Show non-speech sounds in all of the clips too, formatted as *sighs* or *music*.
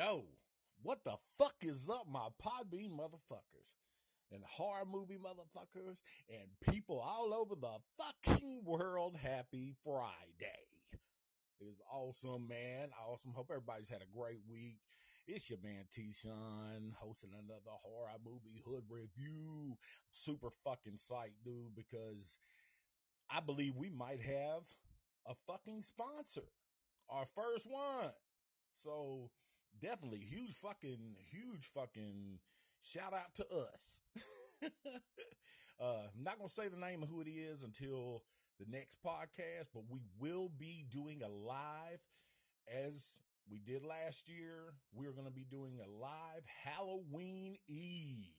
Yo, what the fuck is up, my Podbean motherfuckers? And horror movie motherfuckers and people all over the fucking world. Happy Friday. It's awesome, man. Awesome. Hope everybody's had a great week. It's your man T Sean hosting another horror movie hood review. Super fucking psyched, dude, because I believe we might have a fucking sponsor. Our first one. So definitely huge fucking huge fucking shout out to us. *laughs* uh, I'm not gonna say the name of who it is until the next podcast, but we will be doing a live as we did last year. We're gonna be doing a live Halloween Eve.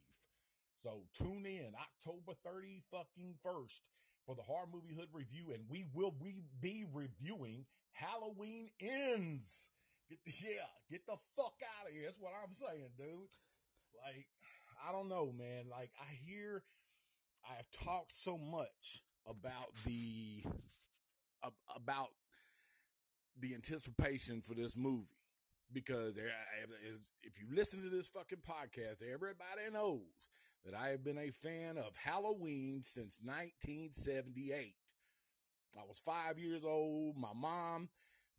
So tune in October 30 fucking first for the horror movie hood review, and we will we be reviewing Halloween ends. Get the yeah, get the fuck out of here. That's what I'm saying, dude. Like, I don't know, man. Like, I hear I have talked so much about the about the anticipation for this movie because if you listen to this fucking podcast, everybody knows that I have been a fan of Halloween since 1978. I was five years old. My mom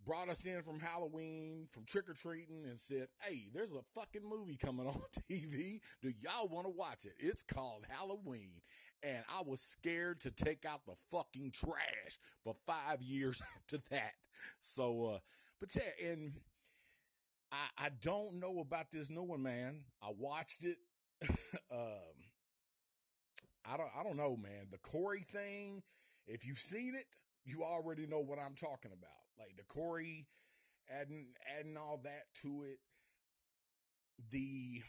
brought us in from Halloween, from trick or treating, and said, Hey, there's a fucking movie coming *laughs* on TV. Do y'all want to watch it? It's called Halloween. And I was scared to take out the fucking trash for five *laughs* years after that. So, uh, but yeah, and I, I don't know about this new one, man. I watched it. *laughs* um, I don't, I don't know, man. The Corey thing, if you've seen it, you already know what I'm talking about like the Corey, adding adding all that to it. The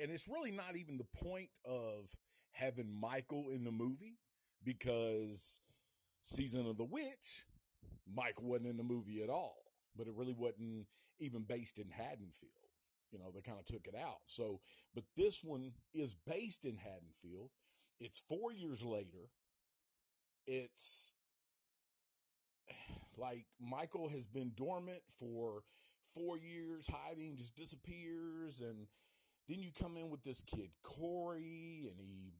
and it's really not even the point of having Michael in the movie because season of the witch, Michael wasn't in the movie at all, but it really wasn't even based in Haddonfield. You know, they kind of took it out. So, but this one is based in Haddonfield. It's four years later. It's *sighs* like Michael has been dormant for four years, hiding, just disappears, and then you come in with this kid Corey, and he.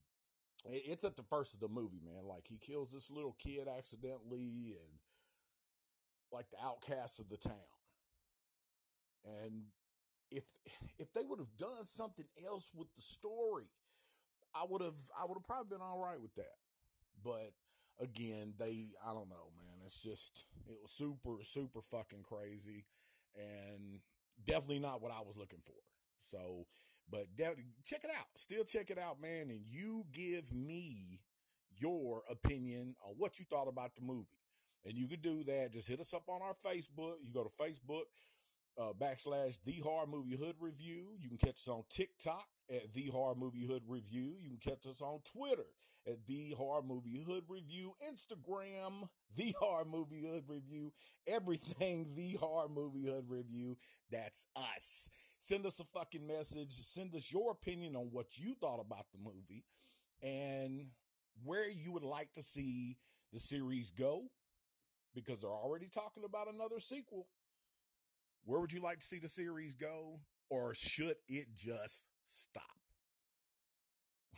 It's at the first of the movie, man. Like he kills this little kid accidentally, and like the outcast of the town. And if *sighs* if they would have done something else with the story, I would have I would have probably been all right with that. But again, they I don't know, man. It's just it was super super fucking crazy, and definitely not what I was looking for. So, but de- check it out. Still check it out, man, and you give me your opinion on what you thought about the movie. And you can do that. Just hit us up on our Facebook. You go to Facebook uh, backslash the horror movie hood review. You can catch us on TikTok at the horror movie hood review. You can catch us on Twitter at the horror movie hood review, Instagram, *laughs* the horror movie hood review, everything *laughs* the horror movie hood review. That's us. Send us a fucking message. Send us your opinion on what you thought about the movie and where you would like to see the series go because they're already talking about another sequel. Where would you like to see the series go? Or should it just stop?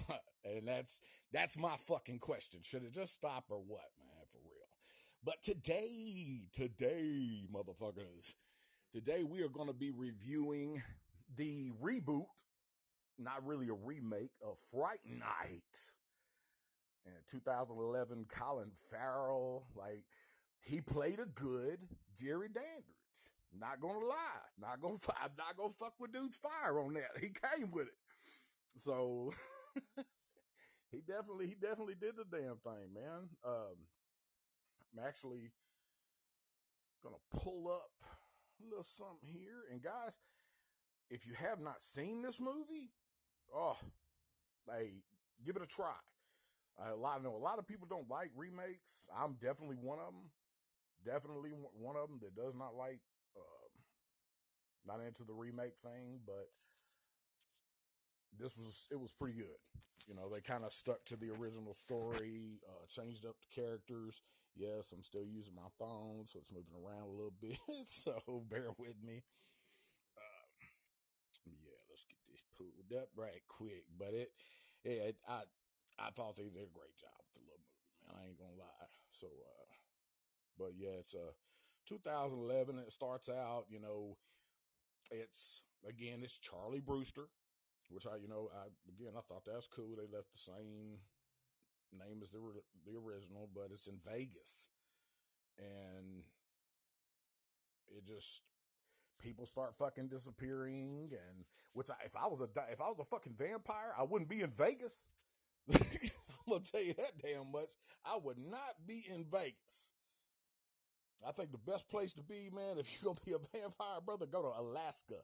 *laughs* and that's that's my fucking question. Should it just stop or what, man? For real. But today, today, motherfuckers, today we are going to be reviewing the reboot, not really a remake of Fright Night. And 2011, Colin Farrell, like he played a good Jerry Dandridge. Not gonna lie, not gonna. I'm not gonna fuck with dude's fire on that. *laughs* He came with it, so *laughs* he definitely, he definitely did the damn thing, man. Um, I'm actually gonna pull up a little something here, and guys, if you have not seen this movie, oh, hey, give it a try. I know a lot of people don't like remakes. I'm definitely one of them. Definitely one of them that does not like not into the remake thing, but this was it was pretty good. You know, they kind of stuck to the original story, uh, changed up the characters. Yes, I'm still using my phone, so it's moving around a little *laughs* bit. So bear with me. Um, yeah, let's get this pulled up right quick. But it, yeah, it, I I thought they did a great job with the little movie, man. I ain't gonna lie. So, uh, but yeah, it's a uh, 2011. It starts out, you know, it's again, it's Charlie Brewster, which I, you know, I again I thought that's cool. They left the same name as the the original, but it's in Vegas, and it just people start fucking disappearing and which I, if I was a if I was a fucking vampire, I wouldn't be in Vegas. *laughs* I'm gonna tell you that damn much. I would not be in Vegas. I think the best place to be, man, if *laughs* you're gonna be a vampire, brother, go to Alaska.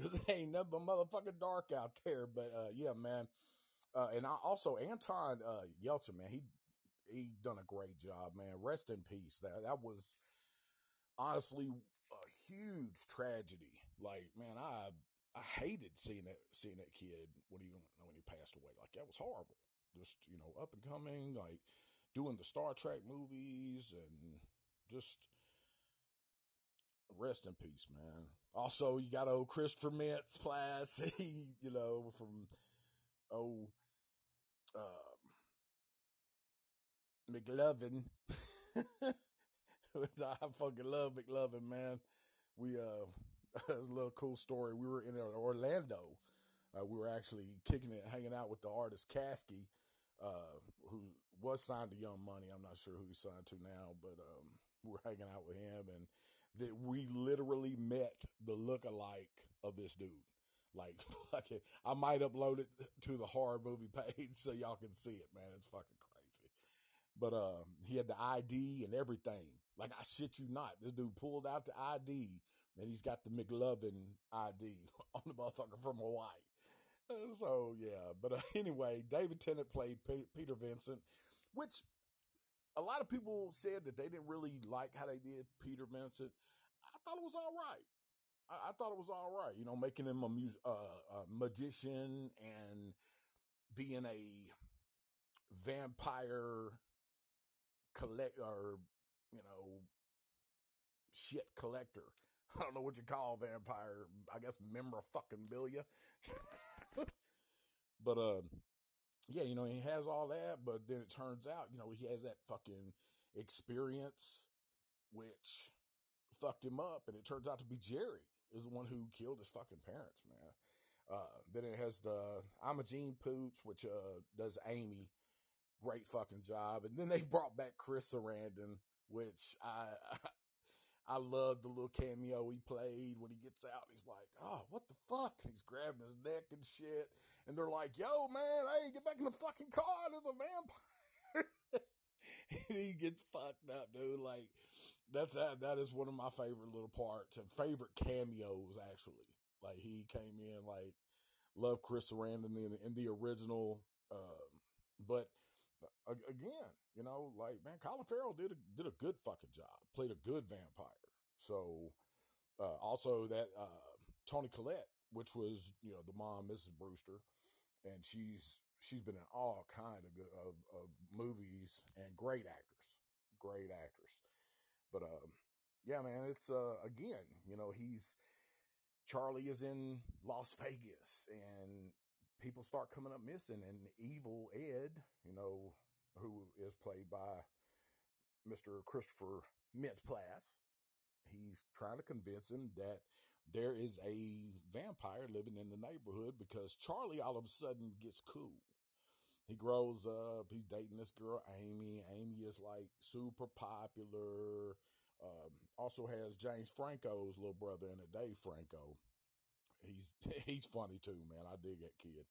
Cause it ain't nothing but motherfucking dark out there. But uh, yeah, man. Uh, and I also Anton uh, Yelchin, man, he he done a great job, man. Rest in peace. That that was honestly a huge tragedy. Like, man, I I hated seeing that seeing that kid when he when he passed away. Like that was horrible. Just you know, up and coming, like doing the Star Trek movies and just rest in peace, man. Also, you got old Christopher Mintz-Plasse, *laughs* you know, from oh um, McLovin. *laughs* I fucking love McLovin, man. We uh, *laughs* a little cool story. We were in Orlando. Uh, we were actually kicking it, hanging out with the artist Caskey, uh, who was signed to Young Money. I'm not sure who he's signed to now, but um, were hanging out with him, and that we literally met the look-alike of this dude. Like, *laughs* fucking, I might upload it to the horror movie *laughs* page so y'all can see it, man. It's fucking crazy. But um, he had the ID and everything. Like, I shit you not. This dude pulled out the ID and he's got the McLovin ID *laughs* on the motherfucker from Hawaii. So yeah, but uh, anyway, David Tennant played P- Peter Vincent, which a lot of people said that they didn't really like how they did Peter Vincent. I thought it was all right. I, I thought it was all right. You know, making him a, mus- uh, a magician and being a vampire collect or you know shit collector. *laughs* I don't know what you call vampire. I guess member of fucking memorabilia. *laughs* but uh, yeah, you know, he has all that, but then it turns out, you know, he has that fucking experience which fucked him up, and it turns out to be Jerry is the one who killed his fucking parents, man. Uh, then it has the Imogen Poots, which uh does Amy, great fucking job, and then they *laughs* brought back Chris Sarandon, which I *laughs* I love the little cameo he played when he gets out. He's like, oh, what the fuck? And he's grabbing his neck and shit. And they're like, yo, man, hey, get back in the fucking car. There's a vampire. *laughs* and he gets fucked up, dude. Like, that's that. That is one of my favorite little parts and favorite cameos, actually. Like, he came in, like, love Chris Sarandon in, in the original. Um, but again, you know, like man, Colin Farrell did a, did a good fucking job, played a good vampire. So, uh, also that uh, Toni Collette, which was you know the mom, Mrs. Brewster, and she's she's been in all kind of good, of, of movies and great actors, great actors. But um, yeah, man, it's uh again, you know, he's Charlie is in Las Vegas and people start coming up missing and evil Ed, you know, who is played by Mr. Christopher Mintz-Plasse. He's trying to convince him that there is a vampire living in the neighborhood because Charlie all of a sudden gets cool. He grows up, he's dating this girl, Amy. Amy is like super popular. Um, also has James Franco's little brother in it, Dave Franco. He's *laughs* he's funny too, man. I dig that kid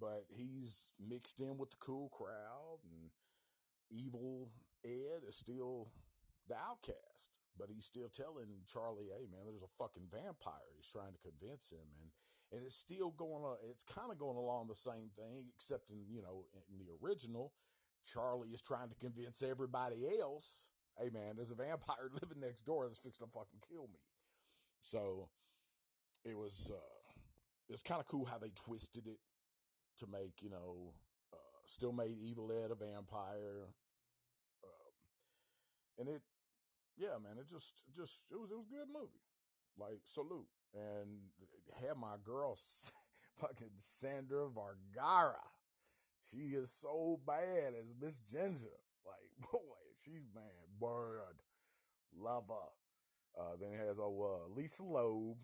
but he's mixed in with the cool crowd and evil Ed is still the outcast, but he's still telling Charlie, "Hey, man, there's a fucking vampire." He's trying to convince him, and and it's still going. on. It's kind of going along the same thing, except in you know in the original, Charlie is trying to convince everybody else, "Hey, man, there's a vampire *laughs* living next door that's fixing to fucking kill me." So it was. uh it's kind of cool how they twisted it to make, you know, uh, still made Evil Ed a vampire. Um, and it, yeah, man, it just, just, it was, it was a good movie. Like, salute. And had my girl, *laughs* fucking Sandra Vergara. She is so bad as Miss Ginger. Like, *laughs* boy, she's bad. Bird. Love her. Uh, then it has oh, uh, Lisa Loeb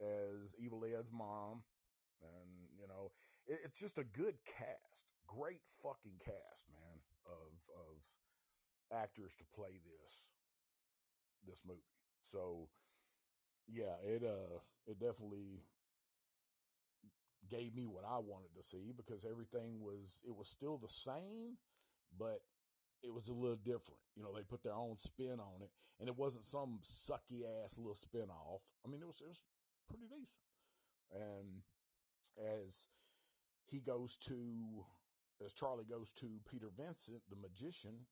as Evil Ed's mom. And, you know, it, it's just a good cast. Great fucking cast, man, of, of actors to play this, this movie. So, yeah, it, uh, it definitely gave me what I wanted to see because everything was it was still the same, but it was a little different. You know, they put their own spin on it, and it wasn't some sucky ass little spin off. I mean, it was it was pretty decent. And as he goes to, as Charlie goes to Peter Vincent, the magician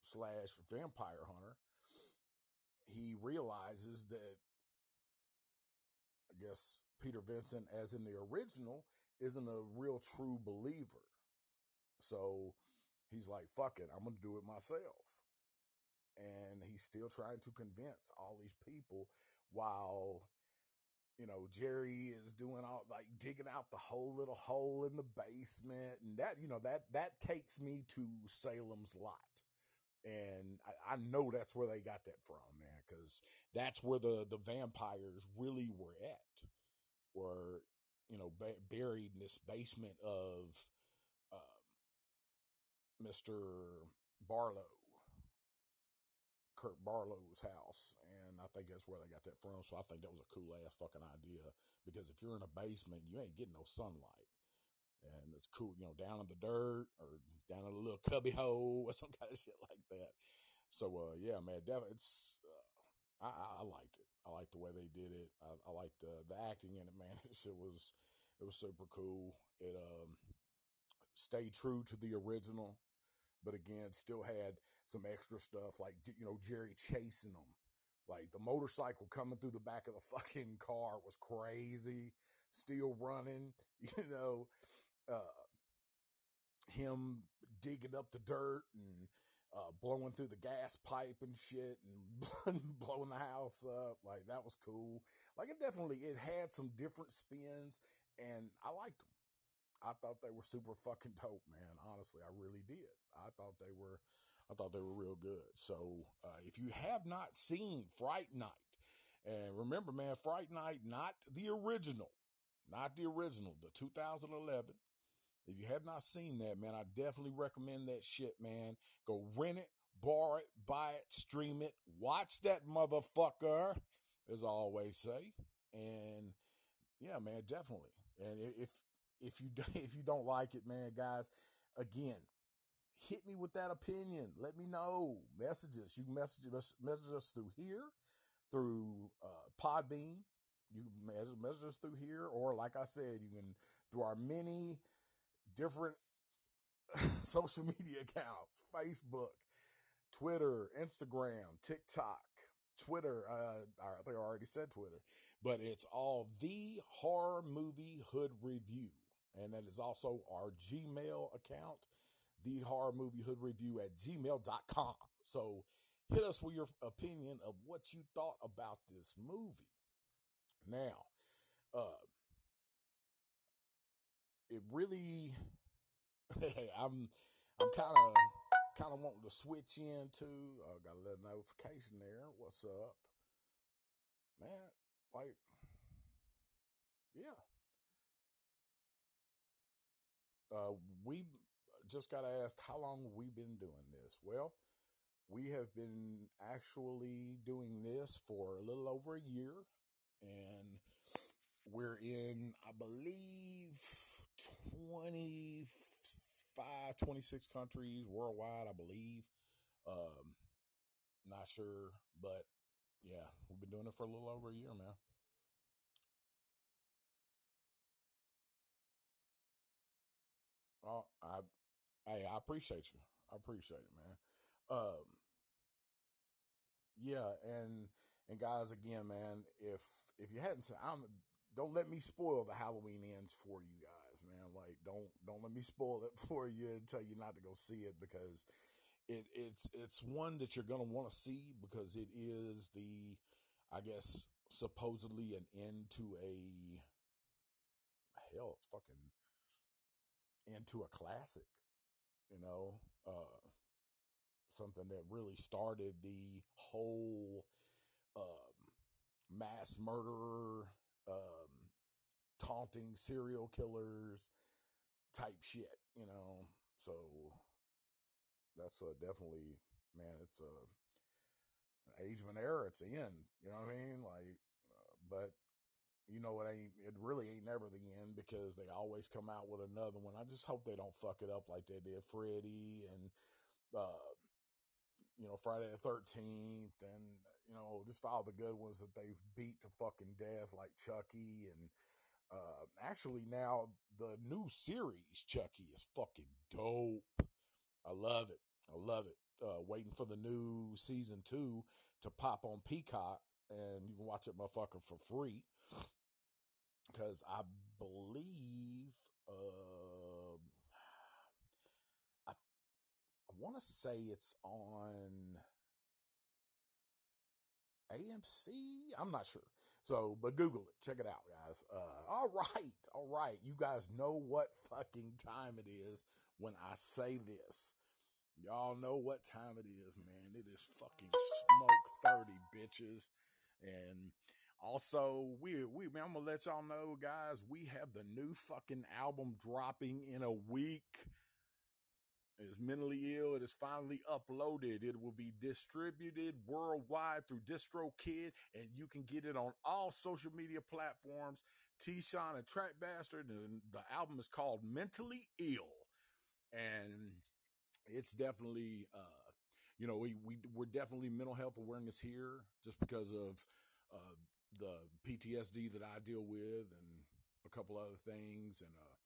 slash vampire hunter, he realizes that I guess Peter Vincent, as in the original, isn't a real true believer. So he's like, fuck it, I'm going to do it myself. And he's still trying to convince all these people while, you know, Jerry is doing all like digging out the whole little hole in the basement. And that, you know, that, that takes me to Salem's Lot. And I, I know that's where they got that from, man, because that's where the, the vampires really were at were, you know, ba- buried in this basement of uh, Mr. Barlow, Kurt Barlow's house. And I think that's where they got that from. So I think that was a cool ass fucking idea because if you're in a basement, you ain't getting no sunlight. And it's cool, you know, down in the dirt or down in a little cubby hole *laughs* or some kind of shit like that. So, uh, yeah, man, definitely, it's, uh, I, I, liked it. I like the way they did it. I, I like the the acting in it, *laughs* man. It was it was super cool. It um stayed true to the original, but again, still had some extra stuff like you know Jerry chasing them. Like the motorcycle coming through the back of the *laughs* fucking car was crazy. Still running, *laughs* you know. Uh, him digging up the dirt and uh, blowing through the gas pipe and shit and *laughs* blowing the house up. Like that was cool. Like it definitely, it had some different spins and I liked them. I thought they were super fucking dope, man. Honestly, I really did. I thought they were, I thought they were real good. So, uh, if you have not seen Fright Night, and remember, man, Fright Night, not the original, not the original, the 2011, if you have not seen that, man, I definitely recommend that shit, man. Go rent it, borrow it, buy it, stream it, watch that motherfucker, as I always say. And yeah, man, definitely. And if if you *laughs* if you don't like it, man, guys, again, hit me with that opinion. Let me know. Messages. You can message us message us through here, through uh, Podbean. You can message, message us through here, or like I said, you can through our many different *laughs* social media accounts Facebook, Twitter, Instagram, TikTok, Twitter. Uh, I think I already said Twitter, but it's all the horror movie hood review. And that is also our Gmail account, the horror movie hood review at gmail.com. So hit us with your opinion of what you thought about this movie. Now, uh, it really *laughs* I'm I'm kind of kind of wanting to switch into. I uh, got a little notification there. What's up, man? Like, yeah. Uh, we just got asked how long we've been doing this. Well, we have been actually doing this for a little over a year, and we're in, I believe, 25, 26 countries worldwide, I believe. Um, not sure, but yeah, we've been doing it for a little over a year, man. Oh, I, hey, I appreciate you. I appreciate it, man. Um, yeah, and and guys, again, man, if if you hadn't, said I'm don't let me spoil the Halloween ends for you guys, man. Like, don't don't let me spoil it *laughs* for you and tell you not to go see it because it it's it's one that you're gonna want to see because it is the, I guess, supposedly an end to a hell, fucking into a classic, you know, uh, something that really started the whole um, mass murderer, um, taunting serial killers type shit, you know. So that's uh, definitely, man, it's a an age of an era. It's the end. You know what I mean? Like, uh, but you know, it ain't, it really ain't never the end because they always come out with another one. I just hope they don't fuck it up like they did Freddy and, uh, you know, Friday the 13th and, you know, just all the good ones that they've beat to fucking death like Chucky and, uh, actually now the new series Chucky is fucking dope. I love it. I love it. Uh, waiting for the new season two to pop on Peacock and you can watch it motherfucker for free because I believe uh, *sighs* I I want to say it's on AMC. I'm not sure. So, but Google it. Check it out, guys. Uh, all right, all right. You guys know what fucking time it is when I say this. Y'all know what time it is, man. It is fucking smoke 30, bitches. And also, we we man, I'm gonna let y'all know, guys, we have the new fucking album dropping in a week. It's mentally ill. It is finally uploaded. It will be distributed worldwide through DistroKid, and you can get it on all social media platforms. T. Sean and Track Bastard, and the album is called Mentally Ill, and it's definitely, uh, you know, we we we're definitely mental health awareness here, just because of uh, the PTSD that I deal with, and a couple other things, and uh,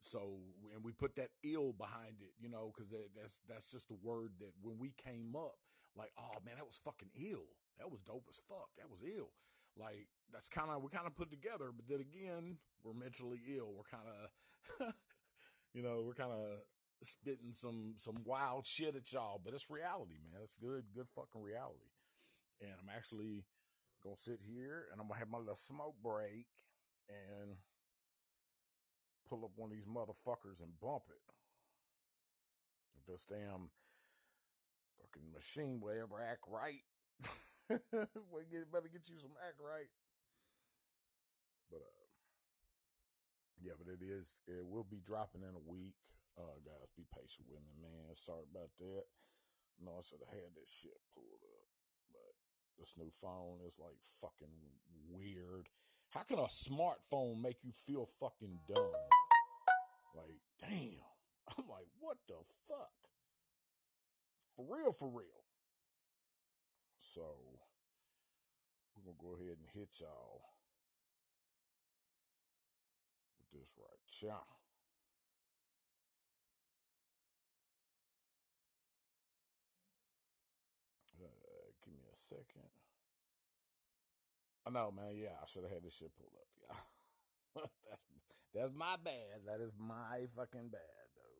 so and we put that ill behind it, you know, because that's that's just a word that when we came up, like, oh man, that was fucking ill. That was dope as fuck. That was ill. Like that's kind of we kind of put together, but then again, we're mentally ill. We're kind of, *laughs* you know, we're kind of spitting some some wild shit at y'all, but it's reality, man. It's good, good fucking reality. And I'm actually gonna sit here and I'm gonna have my little smoke break and pull up one of these motherfuckers and bump it. If this damn fucking machine will ever act right, *laughs* we get better get you some act right. But uh, yeah, but it is. It will be dropping in a week. Uh, guys, be patient with me, man. Sorry about that. No, I should have had that shit pulled up, this new phone is like fucking weird. How can a smartphone make you feel fucking dumb? Like, damn. *laughs* I'm like, what the fuck? For real, for real. So, we're going to go ahead and hit y'all with this right here. Uh, give me a second. I know, man. Yeah, I should have had this shit pulled up, y'all. *laughs* that's that's my bad. That is my fucking bad, dude.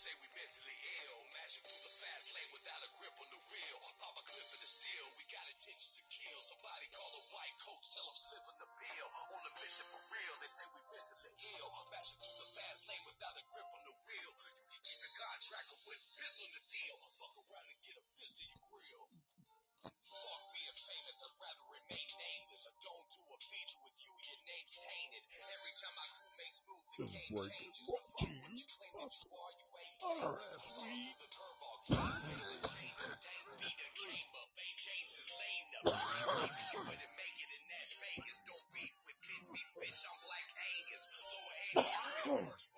Say we mentally ill. Mashing through the fast lane without a grip on the wheel. Pop a clip of the steel, we got intentions to kill. Somebody call a white coach, tell them slip on the bill. On a mission for real, they say we mentally ill. Mashing through the fast lane without a grip on the wheel. You can keep a contract with biz on the deal. Fuck around and get a fist in your grill. Fuck being famous, I'd rather remain nameless. I don't do a feature with you, your name's tainted. Every time my crewmates move, the Just game break changes. What Fuck what you claim that you are, you ain't All Kansas. right, Follow sweet. the curveball, keep change up. Beat and came up, ain't changed his lane up. You wouldn't make it in Nash Vegas. Don't beef with mincemeat, bitch, I'm Black Angus. Lower hand, you be the first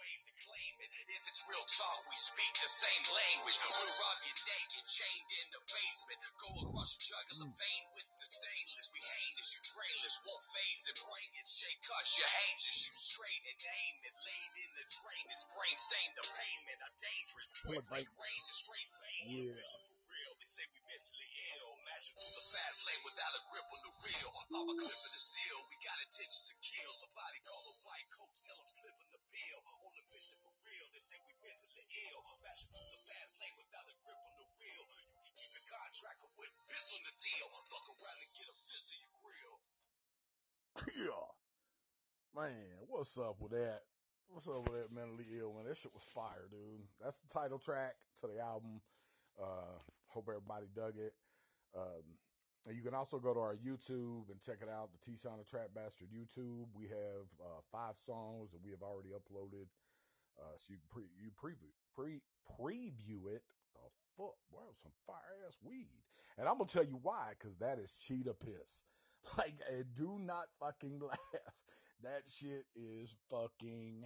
talk, we speak the same language. We'll rob you naked, chained in the basement. Go across your jugular vein with the stainless. We heinous, you brainless, won't phase and bring it. Shake cause you hate you shoot straight and aim it. Laid in the drain, it's brain stained the payment. A dangerous point range, a straight vein. Yeah. They say we mentally ill. Mashing through the fast lane without a grip on the wheel. Papa clipping the steel, we got intentions to kill. Somebody call the white coats, tell them slipping the bill. On the mission for real, they say we mentally ill. Mashing through the fast lane without a grip on the wheel. You can keep a contract with piss on the deal. Fuck around and get a fist in your grill. Yeah. Man, what's up with that? What's up with that mentally ill man? That shit was fire, dude. That's the title track to the album. Uh hope everybody dug it. Um and you can also go to our YouTube and check it out, the T Sound the Trap Bastard YouTube. We have uh, five songs that we have already uploaded. Uh, so you can pre you preview pre preview it. The fuck, wow, some fire ass weed. And I'm gonna tell you why, because that is cheetah piss. *laughs* Like, do not fucking *laughs* laugh. That shit is fucking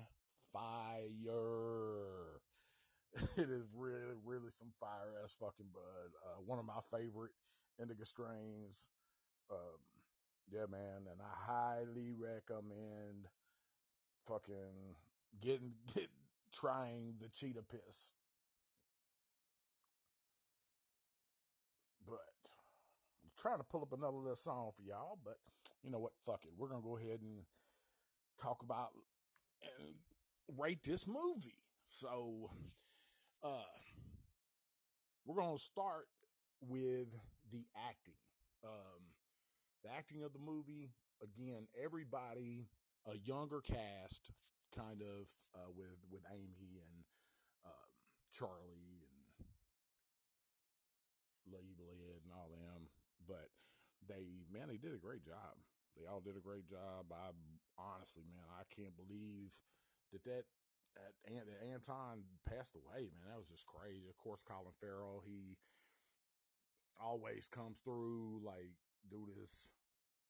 fire. *laughs* It is really, really some fire ass fucking bud. Uh, one of my favorite indica strains. Um, yeah, man, and I highly recommend fucking getting *laughs* get trying the cheetah piss. But I'm trying to pull up another little song for y'all, but you know what? Fuck it. We're gonna go ahead and talk about and rate this movie. So uh we're gonna start with the acting. Um the acting of the movie, again, everybody, a younger cast, kind of uh, with with Amy and um, Charlie and Ed and all them, but they man, they did a great job. They all did a great job. I honestly, man, I can't believe that that that, Ant- that Anton passed away. Man, that was just crazy. Of course, Colin Farrell, he always comes through like do this.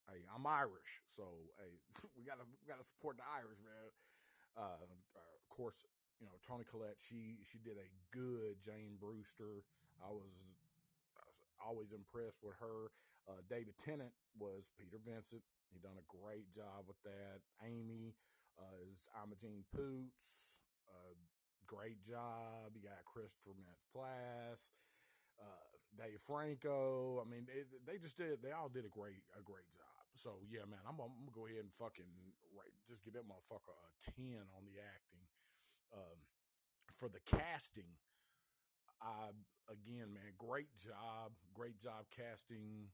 Hey, I'm Irish, so hey, *laughs* we gotta we gotta support the Irish, man. Uh, of course, you know Toni Collette. She she did a good Jane Brewster. I was, I was always impressed with her. Uh, David Tennant was Peter Vincent. He done a great job with that. Amy uh, is Imogen Poots. Uh, great job. You got Christopher Mintz-Plasse uh, Dave Franco. I mean, they, they just did. They all did a great a great job. So yeah, man, I'm, I'm gonna go ahead and fucking right, just give that motherfucker a ten on the acting. Um, for the casting, I again, man, great job, great job casting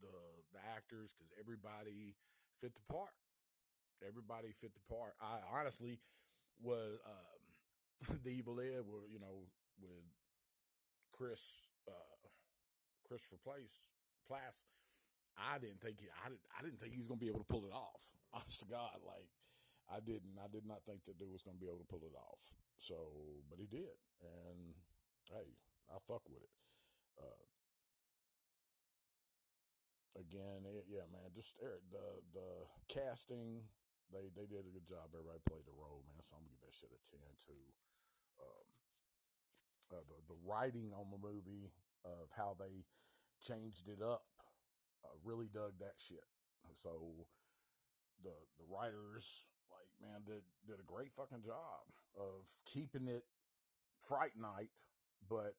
the the actors because everybody fit the part. Everybody fit the part. I honestly was um, *laughs* the evil ed were you know with Chris uh, Christopher Place Plass. I didn't think he, I didn't I didn't think he was gonna be able to pull it off. *laughs* Honest to God, like I didn't I did not think that dude was gonna be able to pull it off. So, but he did, and hey, I fuck with it. Uh, again, it, yeah, man, just Eric, the the casting, they they did a good job. Everybody played the role, man. So I'm gonna give that shit a ten too. Um, uh, the the writing on the movie of how they changed it up, uh, really dug that shit. So the the writers, like man, did did a great fucking job of keeping it Fright Night, but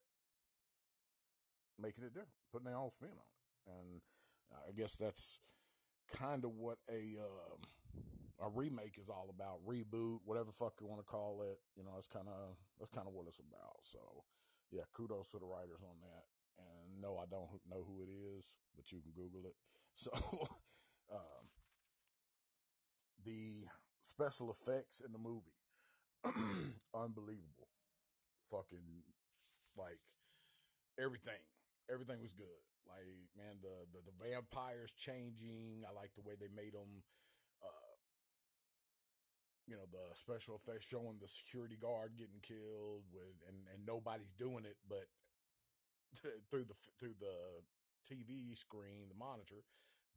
making it different, putting their own spin on it, and I guess that's kind of what a um, a remake is all about. Reboot, whatever fuck you want to call it. You know, it's kind of that's kind of what it's about. So, yeah, kudos to the writers on that. And no, I don't know who it is, but you can Google it. *laughs* So, um, the special effects in the movie, *clears throat* unbelievable. Fucking like everything, everything was good. Like man, the the, the vampires changing. I like the way they made them. You know the special effects showing the security guard getting killed with and and nobody's doing it but *laughs* through the through the TV screen the monitor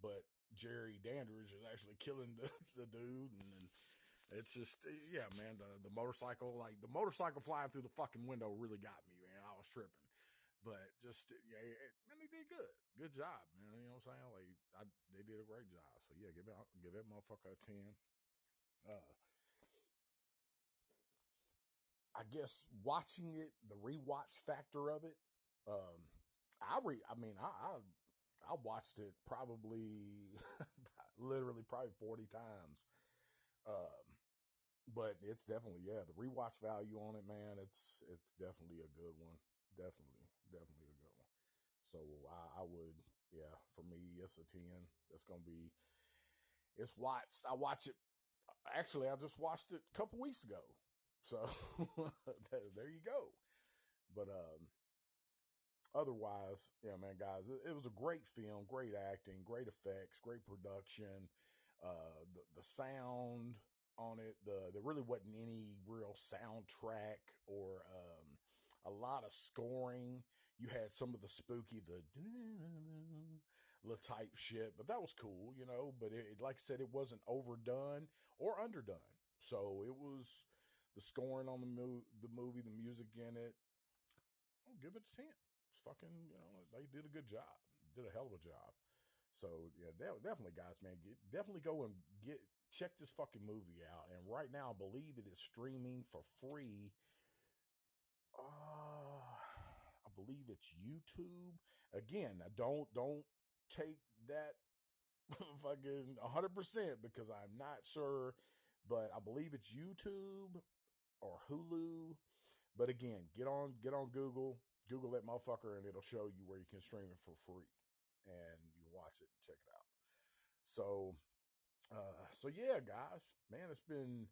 but Jerry Dandridge is actually killing the, *laughs* the dude and, and it's just yeah man the the motorcycle like the motorcycle flying through the fucking window really got me man. I was tripping. But just yeah it, man they did good. Good job man. You know what I'm saying? Like I, they did a great job. So yeah give it give that motherfucker a 10 uh I guess watching it, the rewatch factor of it, um, I re, I mean, I, I, I watched it probably, *laughs* literally, probably forty times. Um, but it's definitely yeah, the rewatch value on it, man. It's it's definitely a good one. Definitely, definitely a good one. So I, I would, yeah, for me, it's a ten. It's gonna be. It's watched. I watch it. Actually, I just watched it a couple weeks ago. So *laughs* there you go. But um, otherwise, yeah, man, guys, it, it, was a great film, great acting, great effects, great production. Uh, the the sound on it, the there really wasn't any real soundtrack or um, a lot of scoring. You had some of the spooky, the the type shit, but that was cool, you know. But it, like I said, it wasn't overdone or underdone. So it was the scoring on the movie, the movie, the music in it. I'll give it a ten fucking, you know, they did a good job, did a hell of a job. So yeah, definitely, guys, man, get, definitely go and get check this fucking movie out. And right now, I believe it is streaming for free. Uh, I believe it's YouTube. Again, I don't don't take that *laughs* fucking hundred percent because I'm not sure, but I believe it's YouTube or Hulu. But again, get on get on Google, Google that motherfucker and it'll show you where you can stream it for free and you watch it and check it out. So, uh, so yeah, guys, man, it's been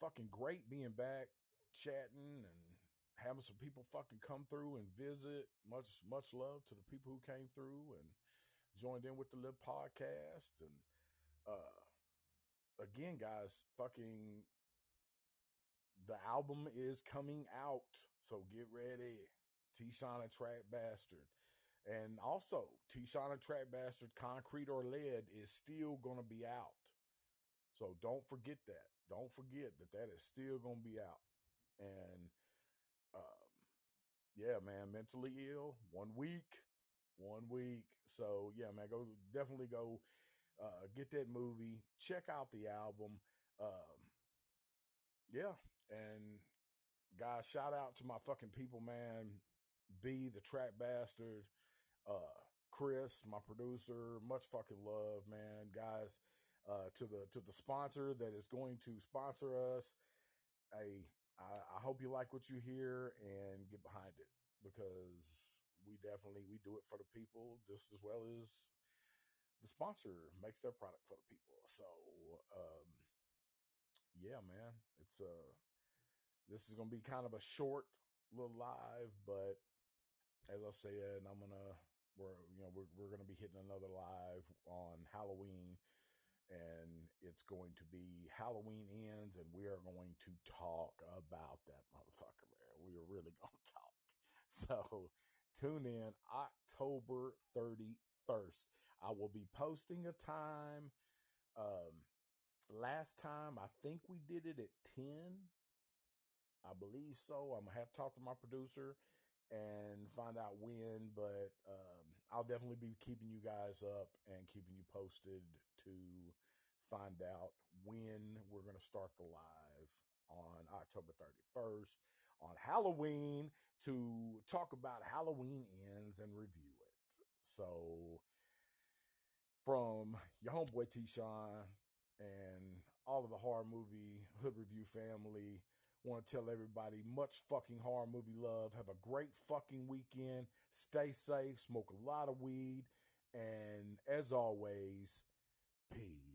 fucking great being back, chatting and having some people fucking come through and visit. Much, much love to the people who came through and joined in with the little podcast. And, uh, again, guys, fucking the album is coming out. So get ready. T-Shon and Track Bastard. And also, T-Shon and Track Bastard, Concrete or Lead is still going to be out. So don't forget that. Don't forget that that is still going to be out. And um, yeah, man, mentally ill, one week, one week. So yeah, man, go definitely go uh, get that movie, check out the album. Um, yeah, and guys, shout out to my fucking people, man. B, the track bastard, uh, Chris, my producer, much fucking love, man, guys. Uh, to the to the sponsor that is going to sponsor us. Hey, I, I hope you like what you hear and get behind it because we definitely we do it for the people just as well as the sponsor makes their product for the people. So, um, yeah, man, it's uh this is gonna be kind of a short little live, but as I said, I'm gonna we're you know we're we're gonna be hitting another live on Halloween, and it's going to be Halloween ends, and we are going to talk about that motherfucker. Man, we are really *laughs* gonna talk. So tune in October 31st. I will be posting a time. Um, last time I think we did it at 10. I believe so. I'm gonna have to talk to my producer and find out when, but um, I'll definitely be keeping you guys up and keeping you posted to find out when we're to start the live on October 31st on Halloween to talk about Halloween ends and review it. So, from your homeboy T-Shon and all of the horror movie hood review family, Want to tell everybody much fucking horror movie love. Have a great fucking weekend. Stay safe. Smoke a lot of weed. And as always, peace.